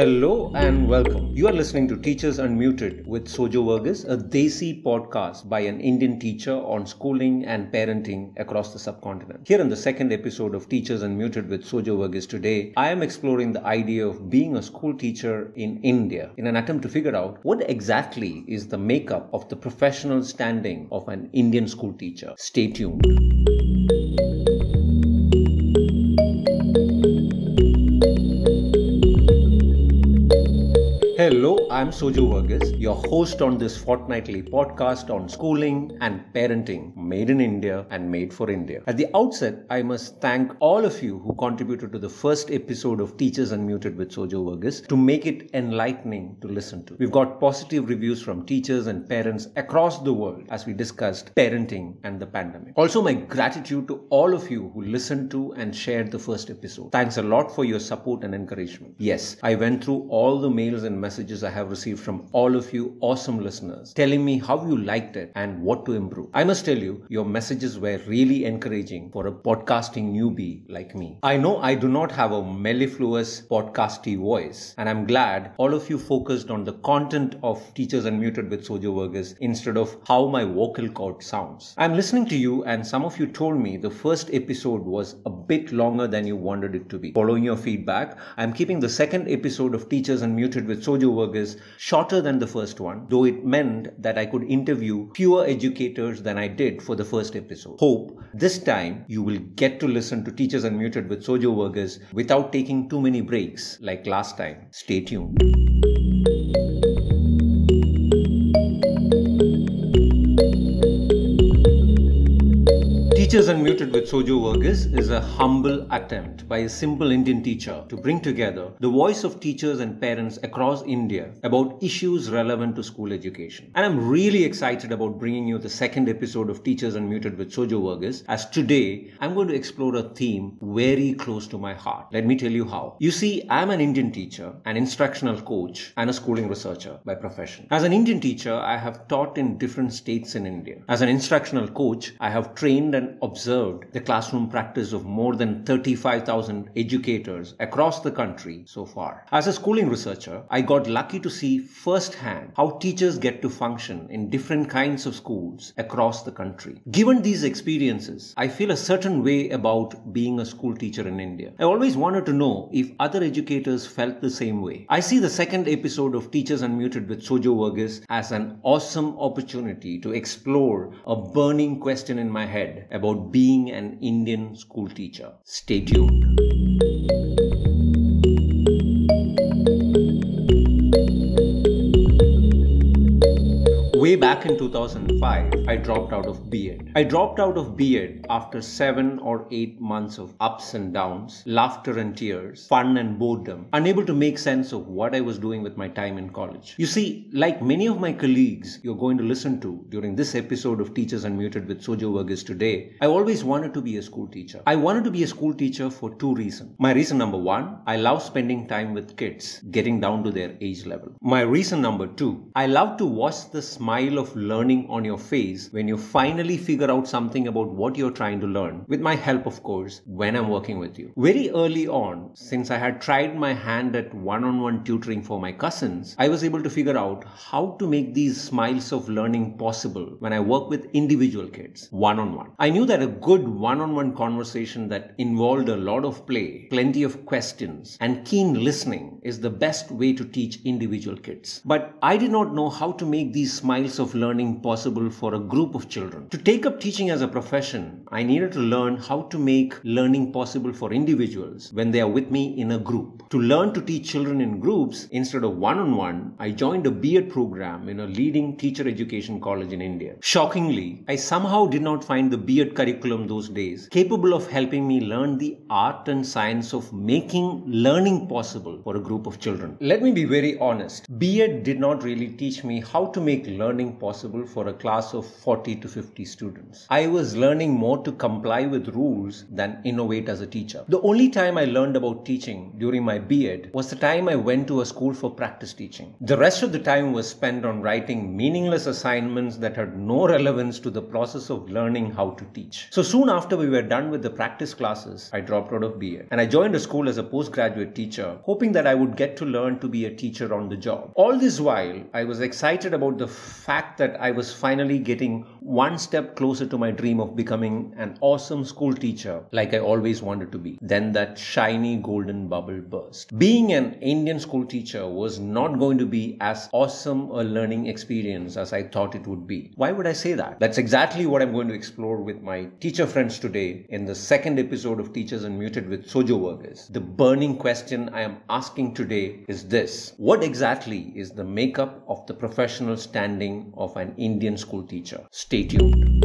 Hello and welcome. You are listening to Teachers Unmuted with Sojo Verghese, a Desi podcast by an Indian teacher on schooling and parenting across the subcontinent. Here in the second episode of Teachers Unmuted with Sojo Verghese today, I am exploring the idea of being a school teacher in India in an attempt to figure out what exactly is the makeup of the professional standing of an Indian school teacher. Stay tuned. Hello, I'm Sojo Verghese, your host on this fortnightly podcast on schooling and parenting, made in India and made for India. At the outset, I must thank all of you who contributed to the first episode of Teachers Unmuted with Sojo Verghese to make it enlightening to listen to. We've got positive reviews from teachers and parents across the world as we discussed parenting and the pandemic. Also, my gratitude to all of you who listened to and shared the first episode. Thanks a lot for your support and encouragement. Yes, I went through all the mails and messages messages I have received from all of you awesome listeners telling me how you liked it and what to improve. I must tell you, your messages were really encouraging for a podcasting newbie like me. I know I do not have a mellifluous podcasty voice, and I'm glad all of you focused on the content of Teachers Unmuted with Sojo Verghese instead of how my vocal cord sounds. I'm listening to you, and some of you told me the first episode was a bit longer than you wanted it to be. Following your feedback, I'm keeping the second episode of Teachers Unmuted with Sojo work is shorter than the first one, though it meant that I could interview fewer educators than I did for the first episode. Hope this time you will get to listen to Teachers Unmuted with Sojo Verghese without taking too many breaks like last time. Stay tuned. Teachers Unmuted with Sojo Verghese is a humble attempt by a simple Indian teacher to bring together the voice of teachers and parents across India about issues relevant to school education. And I'm really excited about bringing you the second episode of Teachers Unmuted with Sojo Verghese as today I'm going to explore a theme very close to my heart. Let me tell you how. You see, I'm an Indian teacher, an instructional coach, and a schooling researcher by profession. As an Indian teacher, I have taught in different states in India. As an instructional coach, I have trained and observed the classroom practice of more than 35,000 educators across the country so far. As a schooling researcher, I got lucky to see firsthand how teachers get to function in different kinds of schools across the country. Given these experiences, I feel a certain way about being a school teacher in India. I always wanted to know if other educators felt the same way. I see the second episode of Teachers Unmuted with Sojo Verghese as an awesome opportunity to explore a burning question in my head about being an Indian school teacher. Stay tuned. Way back in 2005, I dropped out of B.Ed. I dropped out of B.Ed after seven or eight months of ups and downs, laughter and tears, fun and boredom, unable to make sense of what I was doing with my time in college. You see, like many of my colleagues you're going to listen to during this episode of Teachers Unmuted with Sojo Verghese today, I always wanted to be a school teacher. I wanted to be a school teacher for two reasons. My reason number one, I love spending time with kids, getting down to their age level. My reason number two, I love to watch the smile smile of learning on your face when you finally figure out something about what you're trying to learn, with my help, of course, when I'm working with you. Very early on, since I had tried my hand at one on one tutoring for my cousins, I was able to figure out how to make these smiles of learning possible when I work with individual kids, one on one. I knew that a good one on one conversation that involved a lot of play, plenty of questions, and keen listening is the best way to teach individual kids. But I did not know how to make these smiles miles of learning possible for a group of children. To take up teaching as a profession, I needed to learn how to make learning possible for individuals when they are with me in a group. To learn to teach children in groups instead of one on one, I joined a B.Ed program in a leading teacher education college in India. Shockingly, I somehow did not find the B.Ed curriculum those days capable of helping me learn the art and science of making learning possible for a group of children. Let me be very honest. B.Ed did not really teach me how to make learning learning possible for a class of 40 to 50 students. I was learning more to comply with rules than innovate as a teacher. The only time I learned about teaching during my BEd was the time I went to a school for practice teaching. The rest of the time was spent on writing meaningless assignments that had no relevance to the process of learning how to teach. So soon after we were done with the practice classes, I dropped out of BEd and I joined a school as a postgraduate teacher, hoping that I would get to learn to be a teacher on the job. All this while, I was excited about the fact that I was finally getting one step closer to my dream of becoming an awesome school teacher like I always wanted to be. Then that shiny golden bubble burst. Being an Indian school teacher was not going to be as awesome a learning experience as I thought it would be. Why would I say that? That's exactly what I'm going to explore with my teacher friends today in the second episode of Teachers Unmuted with Sojo Verghese. The burning question I am asking today is this What exactly is the makeup of the professional standing of an Indian school teacher? Stay tuned.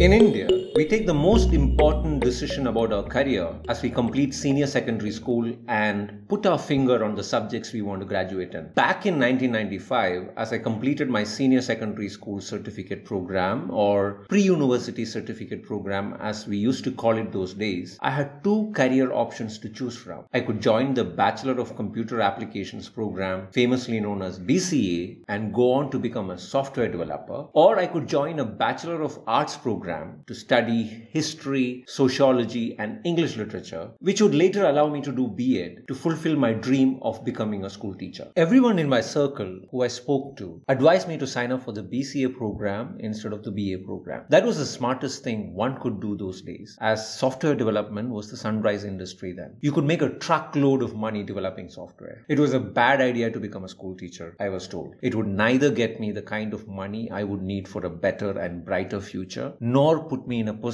In India, take the most important decision about our career as we complete senior secondary school and put our finger on the subjects we want to graduate in. Back in 1995, as I completed my senior secondary school certificate program or pre university certificate program, as we used to call it those days, I had two career options to choose from. I could join the Bachelor of Computer Applications program, famously known as BCA, and go on to become a software developer, or I could join a Bachelor of Arts program to study history, sociology, and English literature, which would later allow me to do BEd to fulfill my dream of becoming a school teacher. Everyone in my circle who I spoke to advised me to sign up for the BCA program instead of the BA program. That was the smartest thing one could do those days, as software development was the sunrise industry then. You could make a truckload of money developing software. It was a bad idea to become a school teacher, I was told. It would neither get me the kind of money I would need for a better and brighter future, nor put me in a a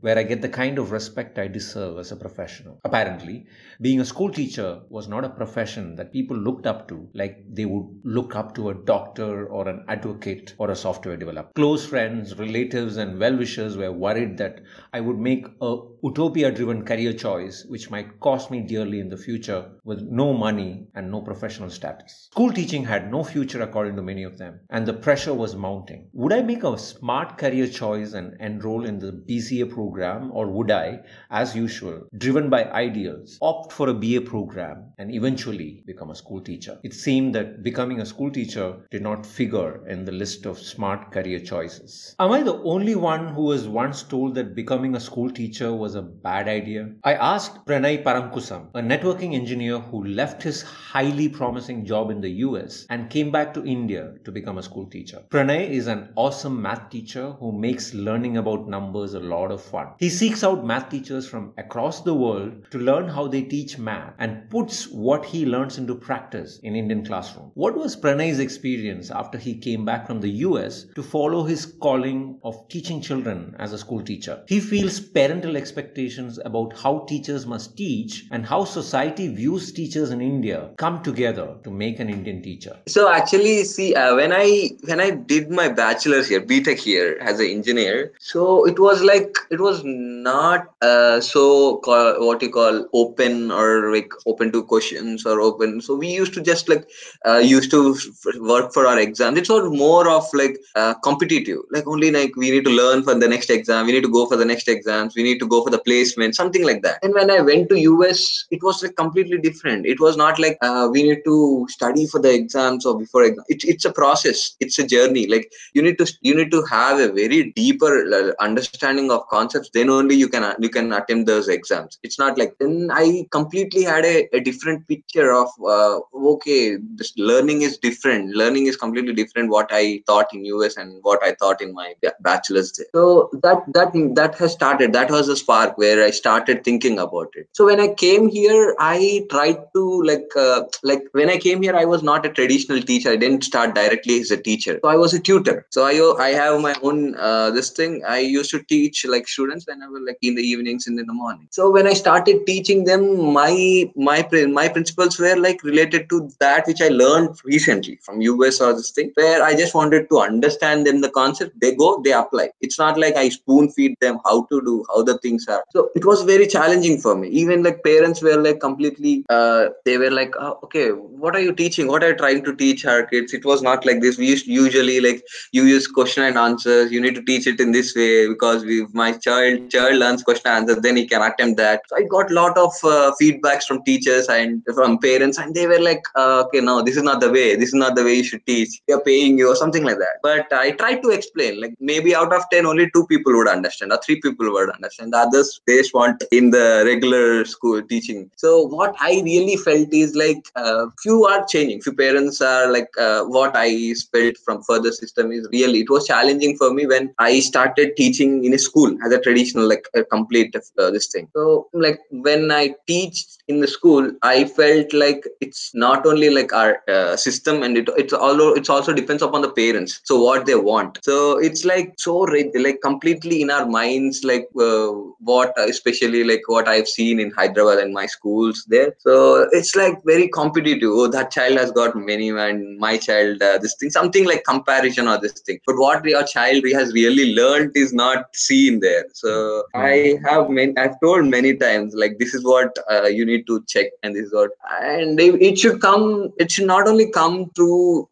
where I get the kind of respect I deserve as a professional. Apparently, being a school teacher was not a profession that people looked up to like they would look up to a doctor or an advocate or a software developer. Close friends, relatives, and well wishers were worried that I would make a utopia driven career choice which might cost me dearly in the future with no money and no professional status. School teaching had no future according to many of them, and the pressure was mounting. Would I make a smart career choice and enroll in the BCA program, or would I, as usual, driven by ideals, opt for a BA program and eventually become a school teacher? It seemed that becoming a school teacher did not figure in the list of smart career choices. Am I the only one who was once told that becoming a school teacher was a bad idea? I asked Pranay Paramkusam, a networking engineer who left his highly promising job in the US and came back to India to become a school teacher. Pranay is an awesome math teacher who makes learning about numbers a lot of fun. He seeks out math teachers from across the world to learn how they teach math and puts what he learns into practice in Indian classroom. What was Pranay's experience after he came back from the US to follow his calling of teaching children as a school teacher? He feels parental expectations about how teachers must teach and how society views teachers in India come together to make an Indian teacher. So actually, see, uh, when I when I did my bachelor's here, BTech here as an engineer, so it was like it was not uh, so call, what you call open or like open to questions or open. So we used to just like uh, used to work for our exams. It's all more of like uh, competitive. Like only like we need to learn for the next exam. We need to go for the next exams. We need to go for the placement something like that. And when i went to us it was like completely different. It was not like uh, we need to study for the exams or before exam. It, it's a process. It's a journey. Like you need to you need to have a very deeper uh, understanding understanding of concepts then only you can you can attempt those exams. It's not like then i completely had a, a different picture of uh, okay this learning is different. Learning is completely different what i thought in us and what i thought in my bachelor's day. so that that that has started. That was a spark where i started thinking about it. So when i came here i tried to like uh, like when i came here i was not a traditional teacher. I didn't start directly as a teacher. So i was a tutor. So i i have my own uh, this thing. I used to teach like students whenever like in the evenings and in the morning. So when i started teaching them my my my principles were like related to that which i learned recently from us or this thing where i just wanted to understand them the concept. They go they apply. It's not like i spoon feed them how to do how the things things are. So it was very challenging for me. Even like parents were like completely uh, they were like oh, okay what are you teaching? What are you trying to teach our kids? It was not like this. We used usually like you use question and answers. You need to teach it in this way because we my child child learns question answer then he can attempt that. So i got a lot of uh, feedbacks from teachers and from parents and they were like uh, okay no this is not the way this is not the way you should teach. We are paying you or something like that. But i tried to explain like maybe out of 10 only two people would understand or three people would understand. The others they just want in the regular school teaching. So what i really felt is like uh, few are changing. Few parents are like uh, what i felt from further system is really it was challenging for me when i started teaching in a school as a traditional like a complete uh, this thing. So like when i teach in the school i felt like it's not only like our uh, system and it it's although it's also depends upon the parents so what they want. So it's like so like completely in our minds like uh, what especially like what i've seen in hyderabad and my schools there. So it's like very competitive. Oh that child has got many and my child uh, this thing something like comparison or this thing. But what your child has really learned is not seen there. So i have many i've told many times like this is what uh, you need to check and this is what and it should come it should not only come through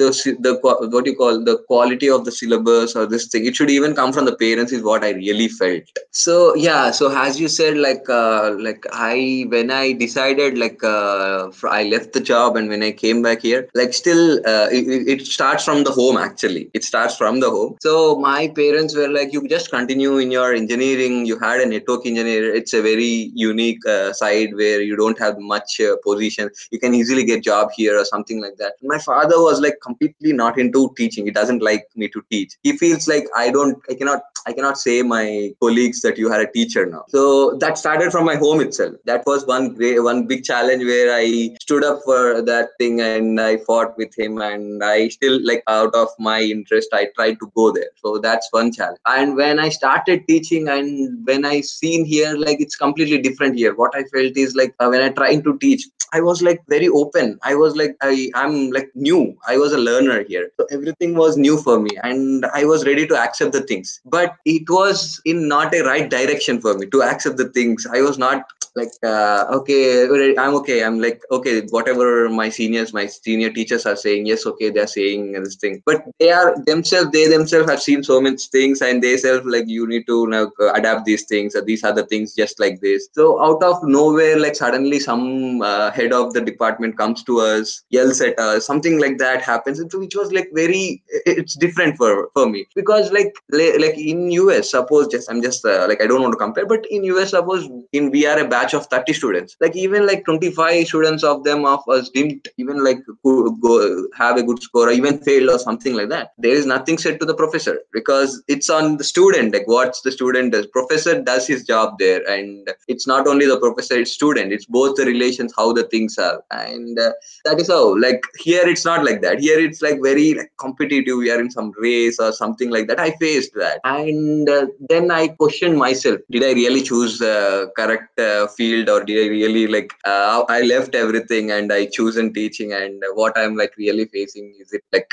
the the what you call the quality of the syllabus or this thing. It should even come from the parents is what i really felt. So yeah so as you said like uh, like i when i decided like uh, i left the job and when i came back here like still uh, it, it starts from the home actually. It starts from the home. So my parents were like you just continue in your engineering you had a network engineer it's a very unique uh, side where you don't have much uh, position. You can easily get job here or something like that. My father was like completely not into teaching. He doesn't like me to teach. He feels like i don't i cannot i cannot say my colleagues that you are a teacher now. So that started from my home itself. That was one great one big challenge where i stood up for that thing and i fought with him and i still like out of my interest i tried to go there. So that's one challenge. And when i started teaching and when i seen here like it's completely different here. What i felt is like uh, when i trying to teach i was like very open. I was like i i'm like new. I was a learner here. So everything was new for me and i was ready to accept the things. But it was in not a right direction for me to accept the things. I was not like uh, okay i'm okay. I'm like okay whatever my seniors my senior teachers are saying yes okay they're saying this thing. But they are themselves they themselves have seen so many things and they self like you need to adapt these things or these other things just like this. So out of nowhere like suddenly some uh, head of the department comes to us yells at us something like that happens which was like very it's different for for me. Because like like in us suppose just i'm just uh, like i don't want to compare but in us suppose in we are a batch of 30 students. Like even like 25 students of them of us didn't even like go have a good score or even failed or something like that. There is nothing said to the professor because it's on the student like what's the student does. Professor does his job there and it's not only the professor it's student. It's both the relations how the things are. And uh, that is how like here it's not like that. Here it's like very like competitive. We are in some race or something like that. I faced that and uh, then i questioned myself. Did i really choose the correct uh, field or did i really like uh, i left everything and i chosen teaching and what i'm like really facing? Is it like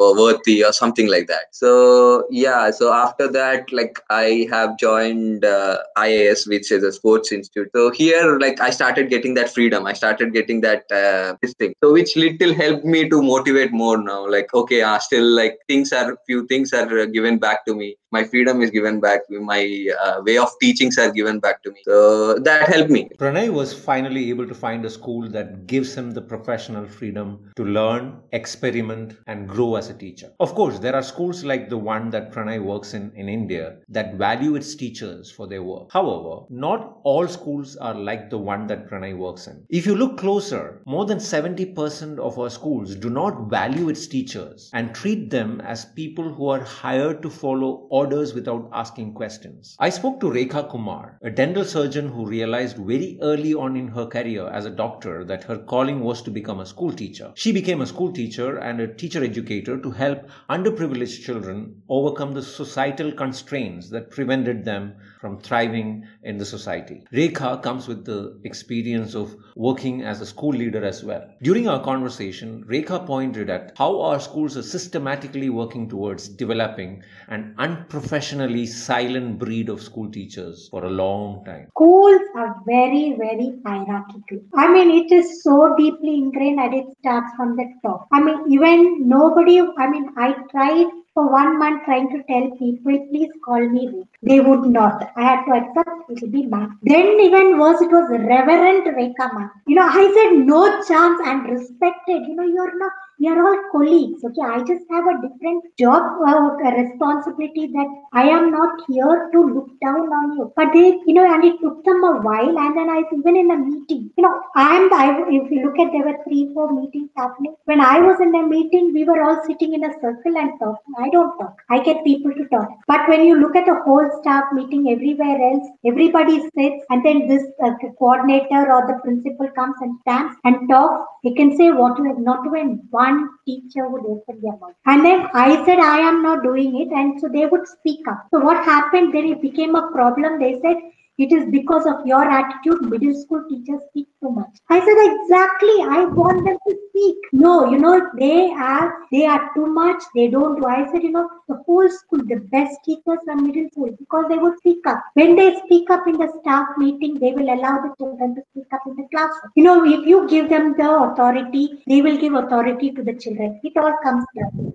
worthy or something like that. So yeah so after that like i have joined uh, ias which is a sports institute. So here like i started getting that freedom. I started getting that uh, this thing. So which little helped me to motivate more now. Like okay uh, still like things are few things are given back to me my freedom is given back my uh, way of teachings are given back to me. So that helped me. Pranay was finally able to find a school that gives him the professional freedom to learn experiment and grow as a teacher. Of course there are schools like the one that pranay works in in india that value its teachers for their work. However not all schools are like the one that pranay works in. If you look closer more than 70% of our schools do not value its teachers and treat them as people who are hired to follow orders without asking questions. I spoke to Rekha Kumar, a dental surgeon who realized very early on in her career as a doctor that her calling was to become a school teacher. She became a school teacher and a teacher educator to help underprivileged children overcome the societal constraints that prevented them from thriving in the society. Rekha comes with the experience of working as a school leader as well. During our conversation, Rekha pointed at how our schools are systematically working towards developing an unprofessionally silent breed of school teachers for a long time. Schools are very, very hierarchical. I mean, it is so deeply ingrained and it starts from the top. I mean, even nobody, I mean, I tried for one month trying to tell people, please call me Ruth. They would not. I had to accept it will be ma'am. Then even worse, it was Reverend Rekha You know, I said no chance and respected. You know, you're not we are all colleagues okay? I just have a different job uh, responsibility that i am not here to look down on you. But they you know and it took them a while and then i even in a meeting you know and i if you look at there were three four meetings happening. When i was in a meeting we were all sitting in a circle and talking. I don't talk. I get people to talk. But when you look at a whole staff meeting everywhere else everybody sits and then this uh, coordinator or the principal comes and stands and talks. They can say what have not even one one teacher would open their mouth. And then I said, I am not doing it. And so they would speak up. So what happened then? It became a problem. They said, it is because of your attitude, middle school teachers speak too much. I said, exactly. I want them to speak. No, you know, they are they are too much. They don't. I said, you know, the whole school, the best teachers are middle school because they will speak up. When they speak up in the staff meeting, they will allow the children to speak up in the classroom. You know, if you give them the authority, they will give authority to the children. It all comes down.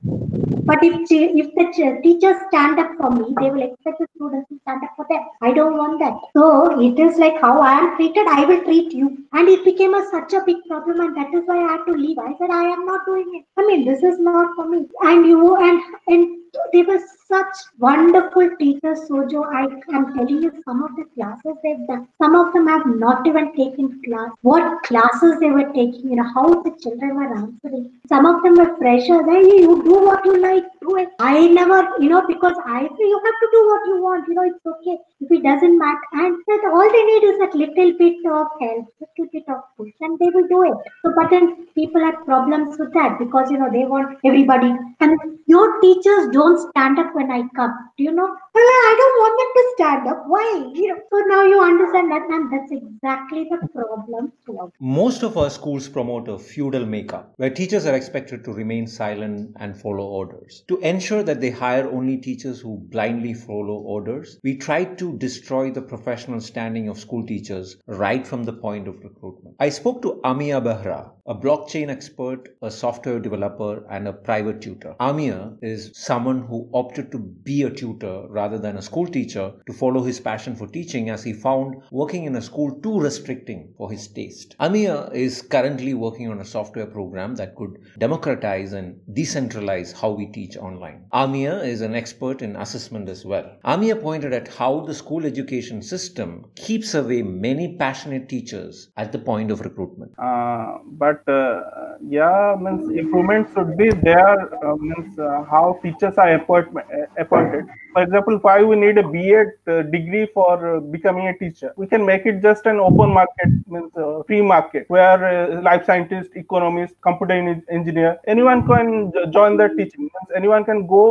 But if if the teachers stand up for me, they will expect the students to stand up for them. I don't want that. So it is like how I am treated, I will treat you. And it became a, such a big problem, and that is why I had to leave. I said, I am not doing it. I mean, this is not for me. And you and and they were such wonderful teachers, Sojo. I am telling you, some of the classes they've done, some of them have not even taken class. What classes they were taking, you know, how the children were answering. Some of them were freshers. Hey, you do what you like, do it. I never, you know, because I say you have to do what you want, you know, it's okay. If it doesn't matter. And that all they need is that little bit of help, little bit of push, and they will do it. So, but then people have problems with that because, you know, they want everybody. And your teachers don't don't stand up when I come. Do you know? Well, I don't want them to stand up. Why? You know, so now you understand that, and that's exactly the problem. Most of our schools promote a feudal makeup where teachers are expected to remain silent and follow orders. To ensure that they hire only teachers who blindly follow orders, we try to destroy the professional standing of school teachers right from the point of recruitment. I spoke to Amia Behra, a blockchain expert, a software developer, and a private tutor. Amia is someone who opted to be a tutor rather than a school teacher to follow his passion for teaching as he found working in a school too restricting for his taste. Amia is currently working on a software program that could democratize and decentralize how we teach online. Amia is an expert in assessment as well. Amia pointed at how the school education system keeps away many passionate teachers at the point of recruitment. Uh, but but uh, yeah means improvement should be there uh, means uh, how teachers are appointment, appointed for example why we need a b.ed uh, degree for uh, becoming a teacher we can make it just an open market means uh, free market where life scientist economist computer engineer anyone can join the teaching anyone can go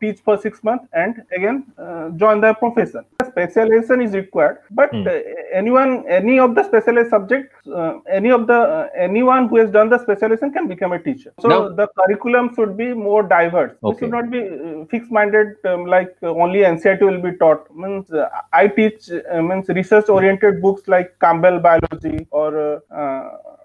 teach for six months and again join the profession specialization is required but hmm. anyone any of the specialized subjects any of the any anyone who has done the specialization can become a teacher. So now, the curriculum should be more diverse. Okay. It should not be uh, fixed-minded um, like uh, only NCERT will be taught. Means uh, I teach uh, means research-oriented books like Campbell Biology or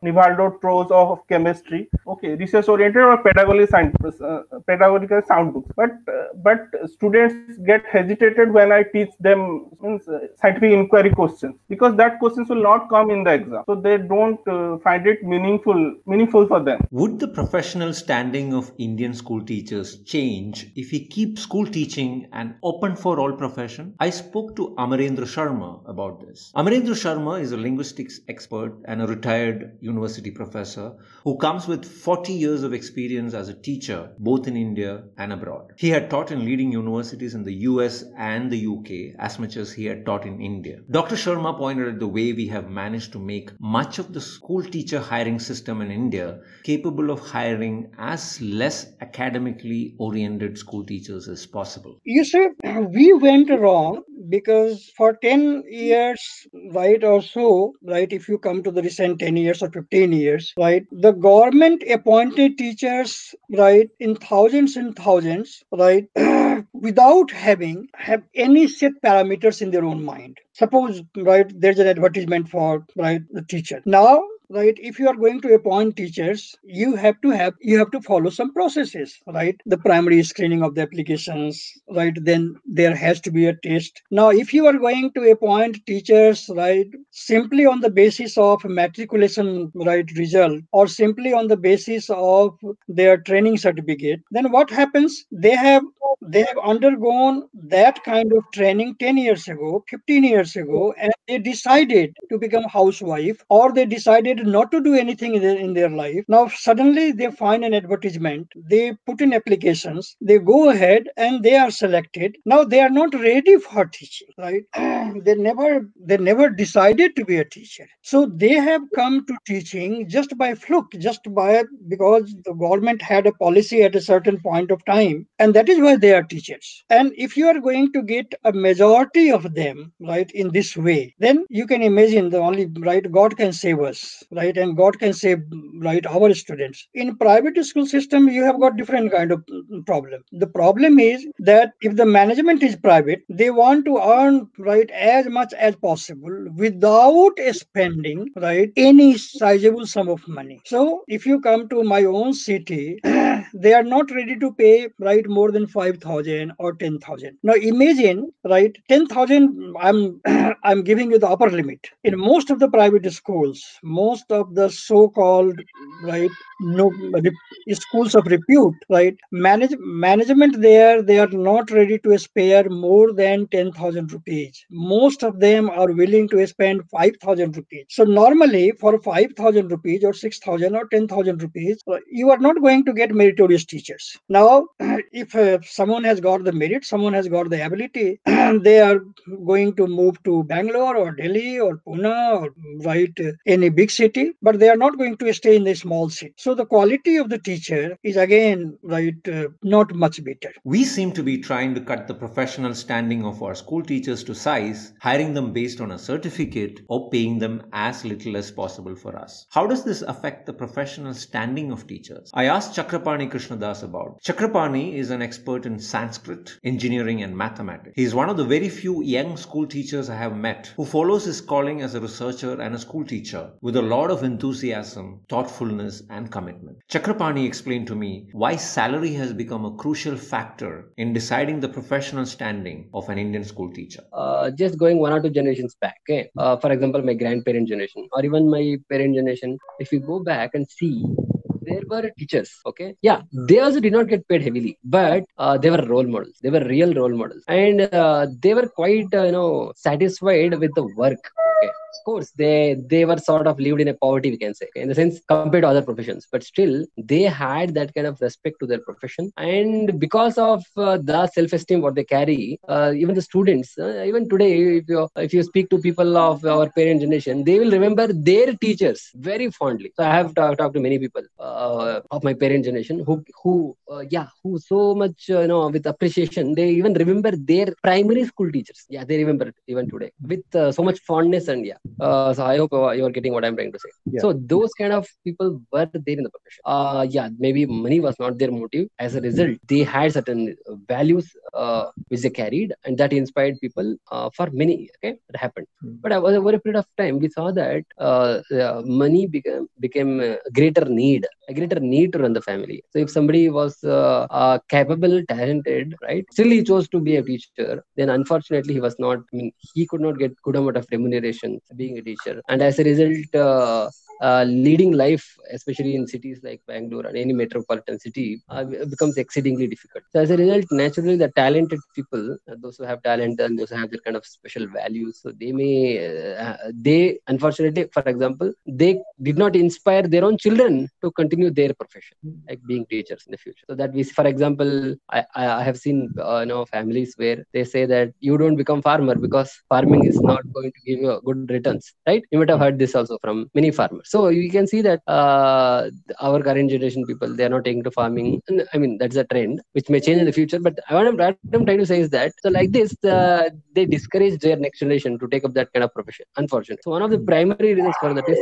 uh, uh, of chemistry. Okay, research oriented or pedagogical science, uh, pedagogical sound books. But uh, but students get hesitated when I teach them means, uh, scientific inquiry questions because that questions will not come in the exam, so they don't uh, find it meaningful meaningful for them. Would the professional standing of Indian school teachers change if we keep school teaching and open for all profession? I spoke to Amarendra Sharma about this. Amarendra Sharma is a linguistics expert and a retired university professor who comes with 40 years of experience as a teacher both in India and abroad. He had taught in leading universities in the US and the UK as much as he had taught in India. Dr. Sharma pointed at the way we have managed to make much of the school teacher hiring system in India capable of hiring as less academically oriented school teachers as possible. You see, we went wrong because for 10 years, right, or so, right, if you come to the recent 10 years or 15 years, right? The government appointed teachers, right, in thousands and thousands, right, without having have any set parameters in their own mind. Suppose, right, there's an advertisement for right the teacher. Now right? If you are going to appoint teachers you have to have you have to follow some processes right? The primary screening of the applications right? Then there has to be a test. Now if you are going to appoint teachers right simply on the basis of matriculation right result or simply on the basis of their training certificate then what happens? They have they have undergone that kind of training 10 years ago 15 years ago and they decided to become housewife or they decided not to do anything in their, in their life. Now suddenly they find an advertisement. They put in applications. They go ahead and they are selected. Now they are not ready for teaching right? They never they never decided to be a teacher. So they have come to teaching just by fluke just by because the government had a policy at a certain point of time and that is why they are teachers. And if you are going to get a majority of them right in this way then you can imagine the only right god can save us right and god can save right our students. In private school system you have got different kind of mm, problem. The problem is that if the management is private they want to earn right as much as possible without spending right any sizable sum of money. So if you come to my own city they are not ready to pay right more than 5000 or 10000 now imagine right 10000 i'm i'm giving you the upper limit. In most of the private schools most of the so-called right no schools of repute right? Manage management there they are not ready to spare more than 10000 rupees. Most of them are willing to spend 5000 rupees. So normally for 5000 rupees or 6000 or 10000 rupees you are not going to get meritorious teachers. Now if uh, someone has got the merit someone has got the ability they are going to move to bangalore or delhi or pune or right uh, any big city but they are not going to stay in the small city so the quality of the teacher is again right uh, not much better We seem to be trying to cut the professional standing of our school teachers to size, hiring them based on a certificate or paying them as little as possible for us. How does this affect the professional standing of teachers? I asked Chakrapani Krishnadas about. Chakrapani is an expert in Sanskrit, engineering, and mathematics. He is one of the very few young school teachers I have met who follows his calling as a researcher and a school teacher with a lot of enthusiasm, thoughtfulness, and commitment. Chakrapani explained to me why salary has become a crucial factor in deciding the professional standing of an Indian school teacher. uh, just going one or two generations back. Okay? Uh, for example, my grandparent generation or even my parent generation. If you go back and see, there were teachers. Okay, yeah, they also did not get paid heavily, but uh, they were role models. They were real role models, and uh, they were quite uh, you know satisfied with the work. Okay, of course they they were sort of lived in a poverty we can say in the sense compared to other professions. But still they had that kind of respect to their profession. And because of uh, the self-esteem what they carry uh, even the students uh, even today if you if you speak to people of our parent generation they will remember their teachers very fondly. So i have ta- talked to many people uh, of my parent generation who who uh, yeah who so much uh, you know with appreciation. They even remember their primary school teachers. Yeah they remember it even today with uh, so much fondness and yeah. Uh, so i hope uh, you are getting what i'm trying to say. Yeah. so those kind of people were there in the profession. Uh, yeah maybe money was not their motive. As a result they had certain values uh, which they carried and that inspired people uh, for many okay it happened. Hmm. but over over a period of time we saw that money became became a greater need a greater need to run the family. So if somebody was uh, uh, capable talented right still he chose to be a teacher then unfortunately he was not i mean he could not get good amount of remuneration being a teacher. And as a result uh, uh, leading life, especially in cities like Bangalore and any metropolitan city, uh, becomes exceedingly difficult. So, as a result, naturally, the talented people, uh, those who have talent and those who have their kind of special values, so they may, uh, they unfortunately, for example, they did not inspire their own children to continue their profession, like being teachers in the future. So that we, for example, I, I have seen, you know, families where they say that you don't become farmer because farming is not going to give you good returns, right? You might have heard this also from many farmers. So you can see that uh, our current generation people they are not taking to farming. I mean that's a trend which may change in the future. But what I'm, what I'm trying to say is that so like this, uh, they discourage their next generation to take up that kind of profession. Unfortunately, so one of the primary reasons for that is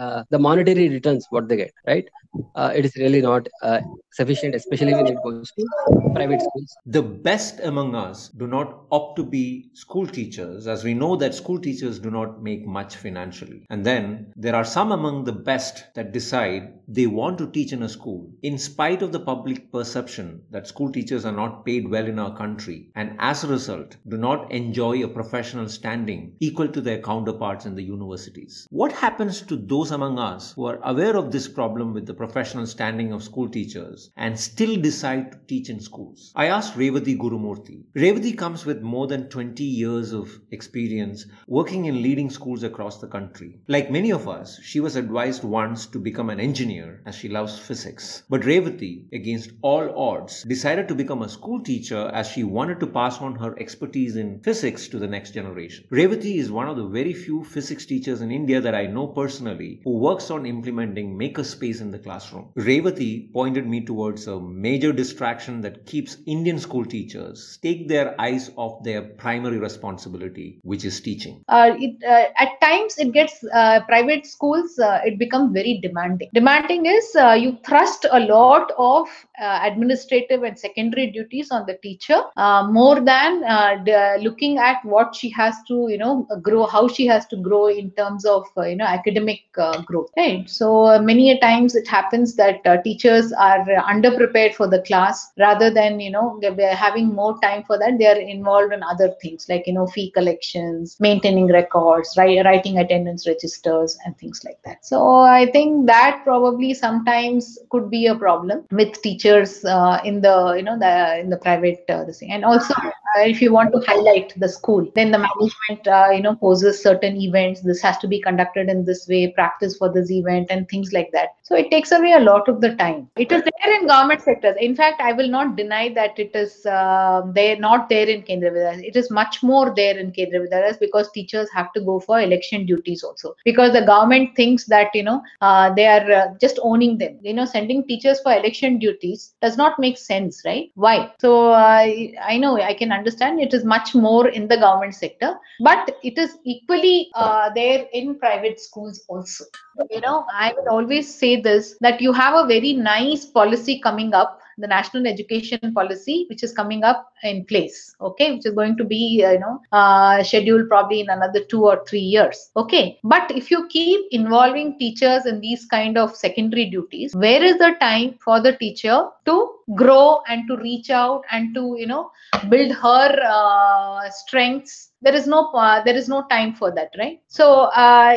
uh, the monetary returns what they get right uh, it is really not uh, sufficient especially when it goes to private schools The best among us do not opt to be school teachers, as we know that school teachers do not make much financially. And then there are some among the best that decide they want to teach in a school, in spite of the public perception that school teachers are not paid well in our country, and as a result, do not enjoy a professional standing equal to their counterparts in the universities. What happens to those among us who are aware of this problem with the professional standing of school teachers and still decide to teach in schools? I asked Revati Gurumurthy. Revati comes with more than 20 years of experience working in leading schools across the country. Like many of us, she was advised once to become an engineer as she loves physics. But Revati, against all odds, decided to become a school teacher as she wanted to pass on her expertise in physics to the next generation. Revati is one of the very few physics teachers in India that I know personally who works on implementing makerspace in the classroom. Revati pointed me towards a major distraction that keeps Indian school teachers take their eyes off their primary responsibility, which is teaching. uh, it uh, at times it gets uh, private schools uh, it becomes very demanding demanding is uh, you thrust a lot of administrative and secondary duties on the teacher uh, more than uh, looking at what she has to you know grow how she has to grow in terms of uh, you know academic uh, growth right? So uh, many a times it happens that uh, teachers are uh, underprepared for the class rather than you know having more time for that. They are involved in other things like you know fee collections maintaining records writing attendance registers and things like that. So i think that probably sometimes could be a problem with teachers uh, in the you know the in the private uh, this thing. And also if you want to highlight the school then the management uh, you know poses certain events. This has to be conducted in this way practice for this event and things like that. So it takes away a lot of the time. It is there in government sectors. In fact i will not deny that it is uh, there not there in Kendriya Vidyalaya. it is much more there in Kendriya Vidyalaya because teachers have to go for election duties also. Because the government thinks that you know uh, they are uh, just owning them. You know sending teachers for election duties does not make sense right? Why? So uh, i know i can understand it is much more in the government sector but it is equally uh, there in private schools also. You know i will always say this that you have a very nice policy coming up the national education policy which is coming up in place okay which is going to be uh, you know uh, scheduled probably in another 2 or 3 years okay. But if you keep involving teachers in these kind of secondary duties where is the time for the teacher to grow and to reach out and to you know build her uh, strengths there is no uh, there is no time for that right so uh,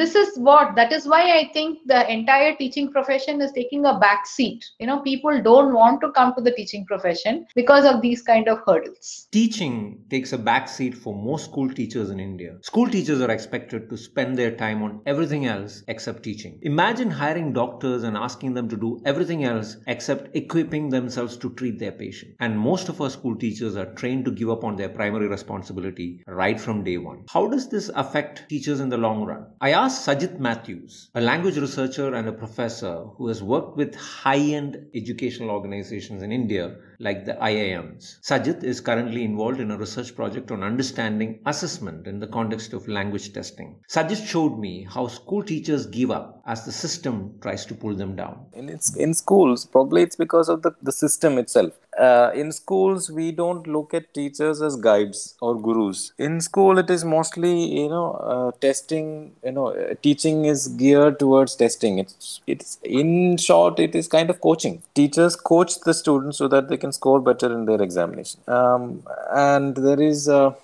this is what that is why i think the entire teaching profession is taking a back seat you know people don't want to come to the teaching profession because of these kind of hurdles Teaching takes a backseat for most school teachers in India. School teachers are expected to spend their time on everything else except teaching. Imagine hiring doctors and asking them to do everything else except equipping themselves to treat their patient. And most of our school teachers are trained to give up on their primary responsibility right from day one. How does this affect teachers in the long run? I asked Sajit Matthews, a language researcher and a professor who has worked with high end educational organizations in India like the IIMs. Sajit is currently involved in a research project on understanding assessment in the context of language testing. Sajit showed me how school teachers give up as the system tries to pull them down. in in schools probably it's because of the, the system itself uh, in schools we don't look at teachers as guides or gurus in school it is mostly you know uh, testing you know uh, teaching is geared towards testing it's it's in short it is kind of coaching teachers coach the students so that they can score better in their examination. Um, and there is uh,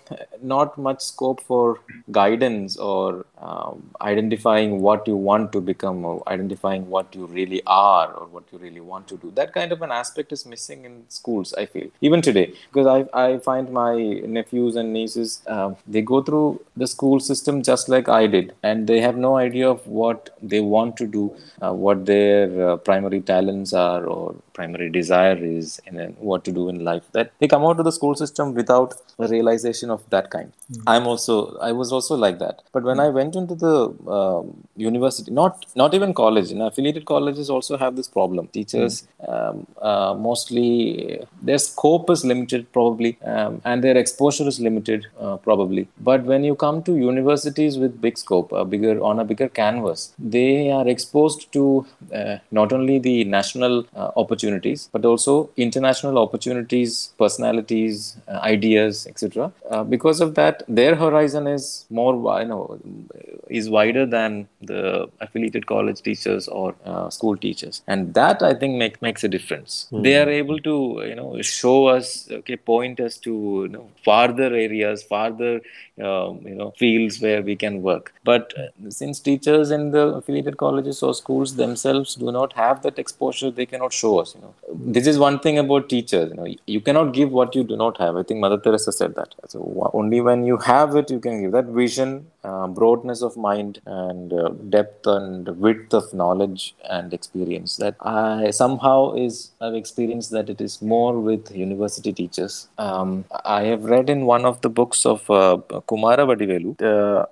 not much scope for guidance or um, identifying what you want to become or identifying what you really are or what you really want to do. That kind of an aspect is missing in schools i feel even today. Because i, I find my nephews and nieces um, they go through the school system just like i did. And they have no idea of what they want to do uh, what their uh, primary talents are or primary desire is and then what to do in life. That they come out of the school system without a realization of that kind. I'm also i was also like that. But when i went to into the um, university, not not even college. In affiliated colleges also have this problem. Teachers um, uh, mostly their scope is limited probably, um, and their exposure is limited uh, probably. But when you come to universities with big scope, a bigger on a bigger canvas, they are exposed to uh, not only the national uh, opportunities but also international opportunities, personalities, uh, ideas, etc. Uh, because of that, their horizon is more, you know, is wider than the affiliated college teachers or uh, school teachers, and that I think make, makes a difference. They are able to, you know, show us, okay, point us to you know farther areas, farther, um, you know, fields where we can work. But uh, since teachers in the affiliated colleges or schools themselves do not have that exposure, they cannot show us. You know, this is one thing about teachers. You know, you cannot give what you do not have. I think Mother Teresa said that. So only when you have it, you can give that vision, uh, broadness of mind, and uh, depth and width of knowledge and experience. That I somehow is I've experienced that it is more with university teachers. Um, I have read in one of the books of uh, Kumaravadivelu. Uh,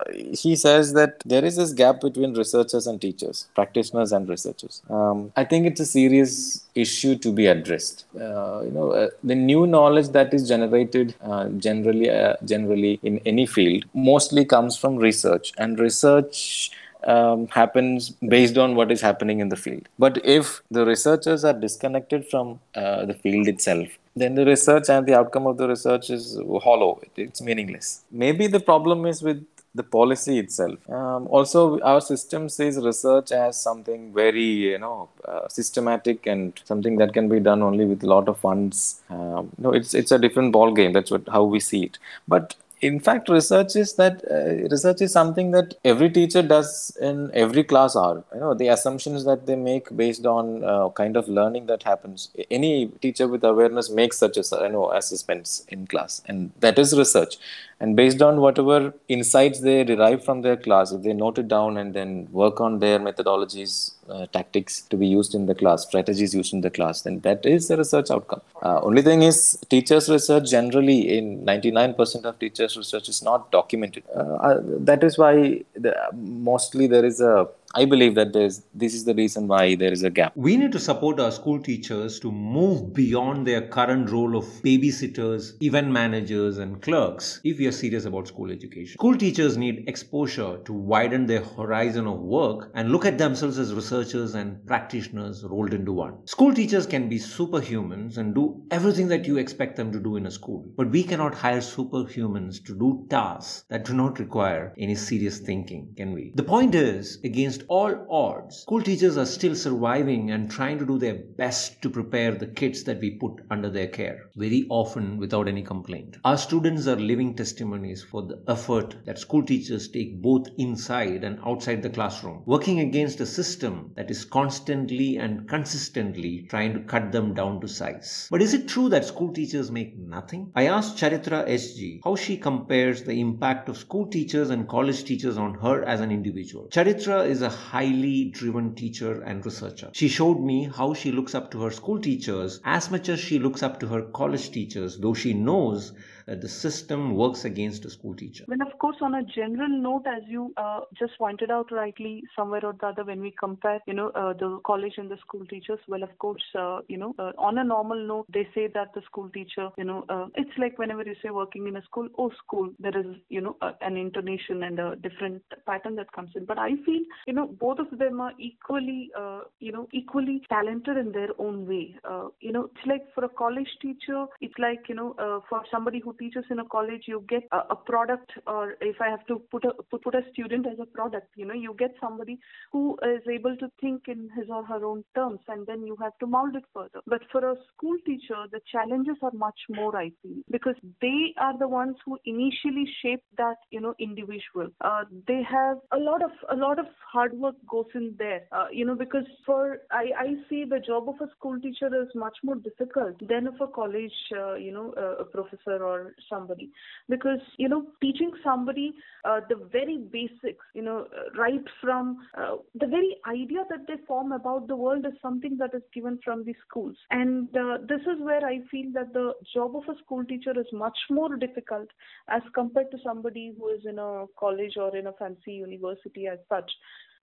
he says that there is this gap between researchers and teachers, practitioners and researchers. Um, I think it's a serious issue to be addressed. Uh, you know, uh, the new knowledge that is generated uh, generally, uh, generally in any field, mostly comes from research, and research um, happens based on what is happening in the field. But if the researchers are disconnected from uh, the field itself, then the research and the outcome of the research is hollow. It, it's meaningless. Maybe the problem is with the policy itself. Um, also, our system sees research as something very, you know, uh, systematic and something that can be done only with a lot of funds. Um, no, it's it's a different ball game. That's what how we see it. But in fact research is that uh, research is something that every teacher does in every class hour you know the assumptions that they make based on uh, kind of learning that happens any teacher with awareness makes such a you know assessments in class and that is research and based on whatever insights they derive from their class if they note it down and then work on their methodologies uh, tactics to be used in the class strategies used in the class then that is the research outcome. Uh, only thing is teachers research generally in 99% of teachers research is not documented. Uh, uh, that is why the, mostly there is a I believe that there's this is the reason why there is a gap. We need to support our school teachers to move beyond their current role of babysitters, event managers, and clerks if we are serious about school education. School teachers need exposure to widen their horizon of work and look at themselves as researchers and practitioners rolled into one. School teachers can be superhumans and do everything that you expect them to do in a school, but we cannot hire superhumans to do tasks that do not require any serious thinking, can we? The point is, against all odds, school teachers are still surviving and trying to do their best to prepare the kids that we put under their care, very often without any complaint. Our students are living testimonies for the effort that school teachers take both inside and outside the classroom, working against a system that is constantly and consistently trying to cut them down to size. But is it true that school teachers make nothing? I asked Charitra SG how she compares the impact of school teachers and college teachers on her as an individual. Charitra is a highly driven teacher and researcher. She showed me how she looks up to her school teachers as much as she looks up to her college teachers, though she knows that the system works against a school teacher. When, of course, on a general note, as you uh, just pointed out rightly, somewhere or the other, when we compare, you know, uh, the college and the school teachers, well, of course, uh, you know, uh, on a normal note, they say that the school teacher, you know, uh, it's like whenever you say working in a school, oh, school, there is, you know, a, an intonation and a different pattern that comes in. But I feel, you know, both of them are equally, uh, you know, equally talented in their own way. Uh, you know, it's like for a college teacher, it's like, you know, uh, for somebody who teaches in a college, you get a, a product, or if I have to put a put, put a student as a product, you know, you get somebody who is able to think in his or her own terms, and then you have to mold it further. But for a school teacher, the challenges are much more, I feel, because they are the ones who initially shape that, you know, individual. Uh, they have a lot of a lot of hard work goes in there, uh, you know, because for I I see the job of a school teacher is much more difficult than of a college, uh, you know, uh, a professor or somebody. Because you know teaching somebody uh, the very basics you know right from uh, the very idea that they form about the world is something that is given from the schools. And uh, this is where i feel that the job of a school teacher is much more difficult as compared to somebody who is in a college or in a fancy university as such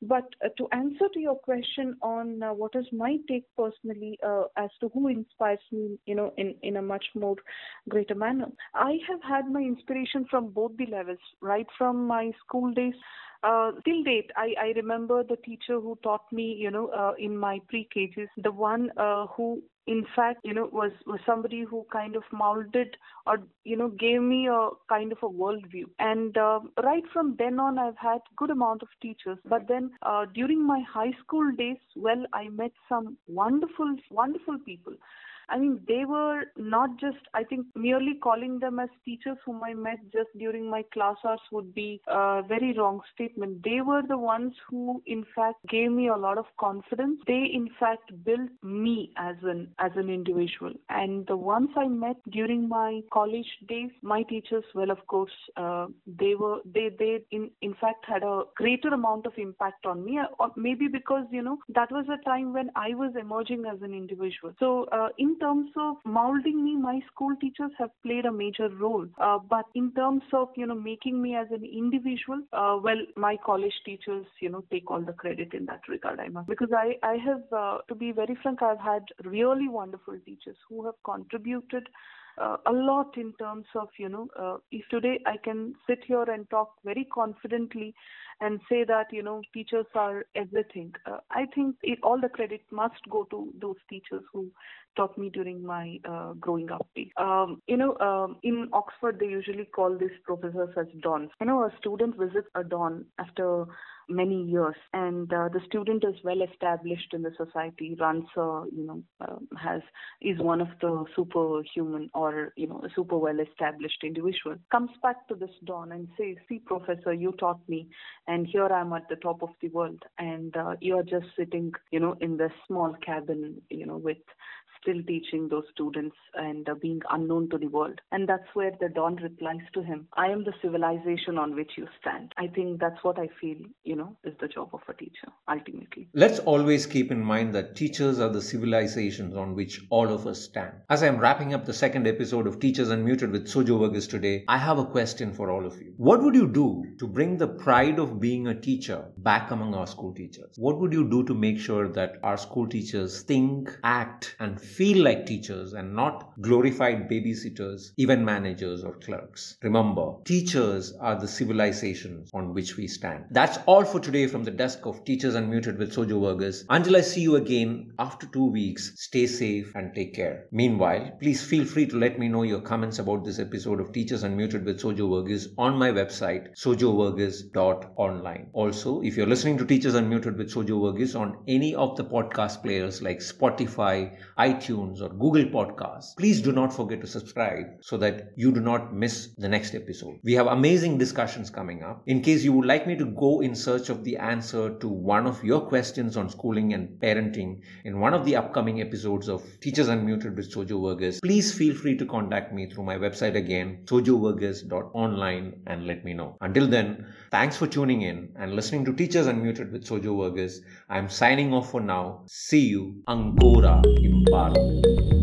but uh, to answer to your question on uh, what is my take personally uh, as to who inspires me, you know, in, in a much more greater manner, I have had my inspiration from both the levels, right from my school days uh, till date, I, I remember the teacher who taught me, you know, uh, in my pre-KGs, the one uh, who in fact you know was was somebody who kind of molded or you know gave me a kind of a worldview. And uh, right from then on i've had good amount of teachers. But then uh, during my high school days well i met some wonderful wonderful people I mean, they were not just, I think, merely calling them as teachers whom I met just during my class hours would be a very wrong statement. They were the ones who, in fact, gave me a lot of confidence. They, in fact, built me as an as an individual. And the ones I met during my college days, my teachers, well, of course, uh, they were they they in in fact had a greater amount of impact on me, or maybe because you know that was a time when I was emerging as an individual. So uh, in terms of molding me, my school teachers have played a major role. Uh, but in terms of you know making me as an individual, uh, well, my college teachers you know take all the credit in that regard. I must because I I have uh, to be very frank, I've had really wonderful teachers who have contributed. Uh, a lot in terms of you know uh, if today i can sit here and talk very confidently and say that you know teachers are everything uh, i think it, all the credit must go to those teachers who taught me during my uh, growing up days. Um, you know, um, in Oxford, they usually call these professors as dons. You know, a student visits a don after many years and uh, the student is well established in the society runs a you know uh, has is one of the superhuman or you know super well established individual comes back to this don and says see professor you taught me and here i'm at the top of the world and uh, you're just sitting you know in this small cabin you know with still teaching those students and uh, being unknown to the world. And that's where the Don replies to him, I am the civilization on which you stand. I think that's what I feel, you know, is the job of a teacher, ultimately. Let's always keep in mind that teachers are the civilizations on which all of us stand. As I'm wrapping up the second episode of Teachers Unmuted with Sojo Verghese today, I have a question for all of you. What would you do to bring the pride of being a teacher back among our school teachers? What would you do to make sure that our school teachers think, act, and feel like teachers and not glorified babysitters, even managers, or clerks. Remember, teachers are the civilizations on which we stand. That's all for today from the desk of Teachers Unmuted with Sojo Verghese. Until I see you again after two weeks, stay safe and take care. Meanwhile, please feel free to let me know your comments about this episode of Teachers Unmuted with Sojo Verghese on my website, sojovarghese.online. Also, if you're listening to Teachers Unmuted with Sojo Verghese on any of the podcast players like Spotify, iTunes, iTunes or Google Podcasts, please do not forget to subscribe so that you do not miss the next episode. We have amazing discussions coming up. In case you would like me to go in search of the answer to one of your questions on schooling and parenting in one of the upcoming episodes of Teachers Unmuted with Sojo Verghese, please feel free to contact me through my website again, sojovarghese.online and let me know. Until then, thanks for tuning in and listening to Teachers Unmuted with Sojo Verghese. I'm signing off for now. See you. Ancora imparo.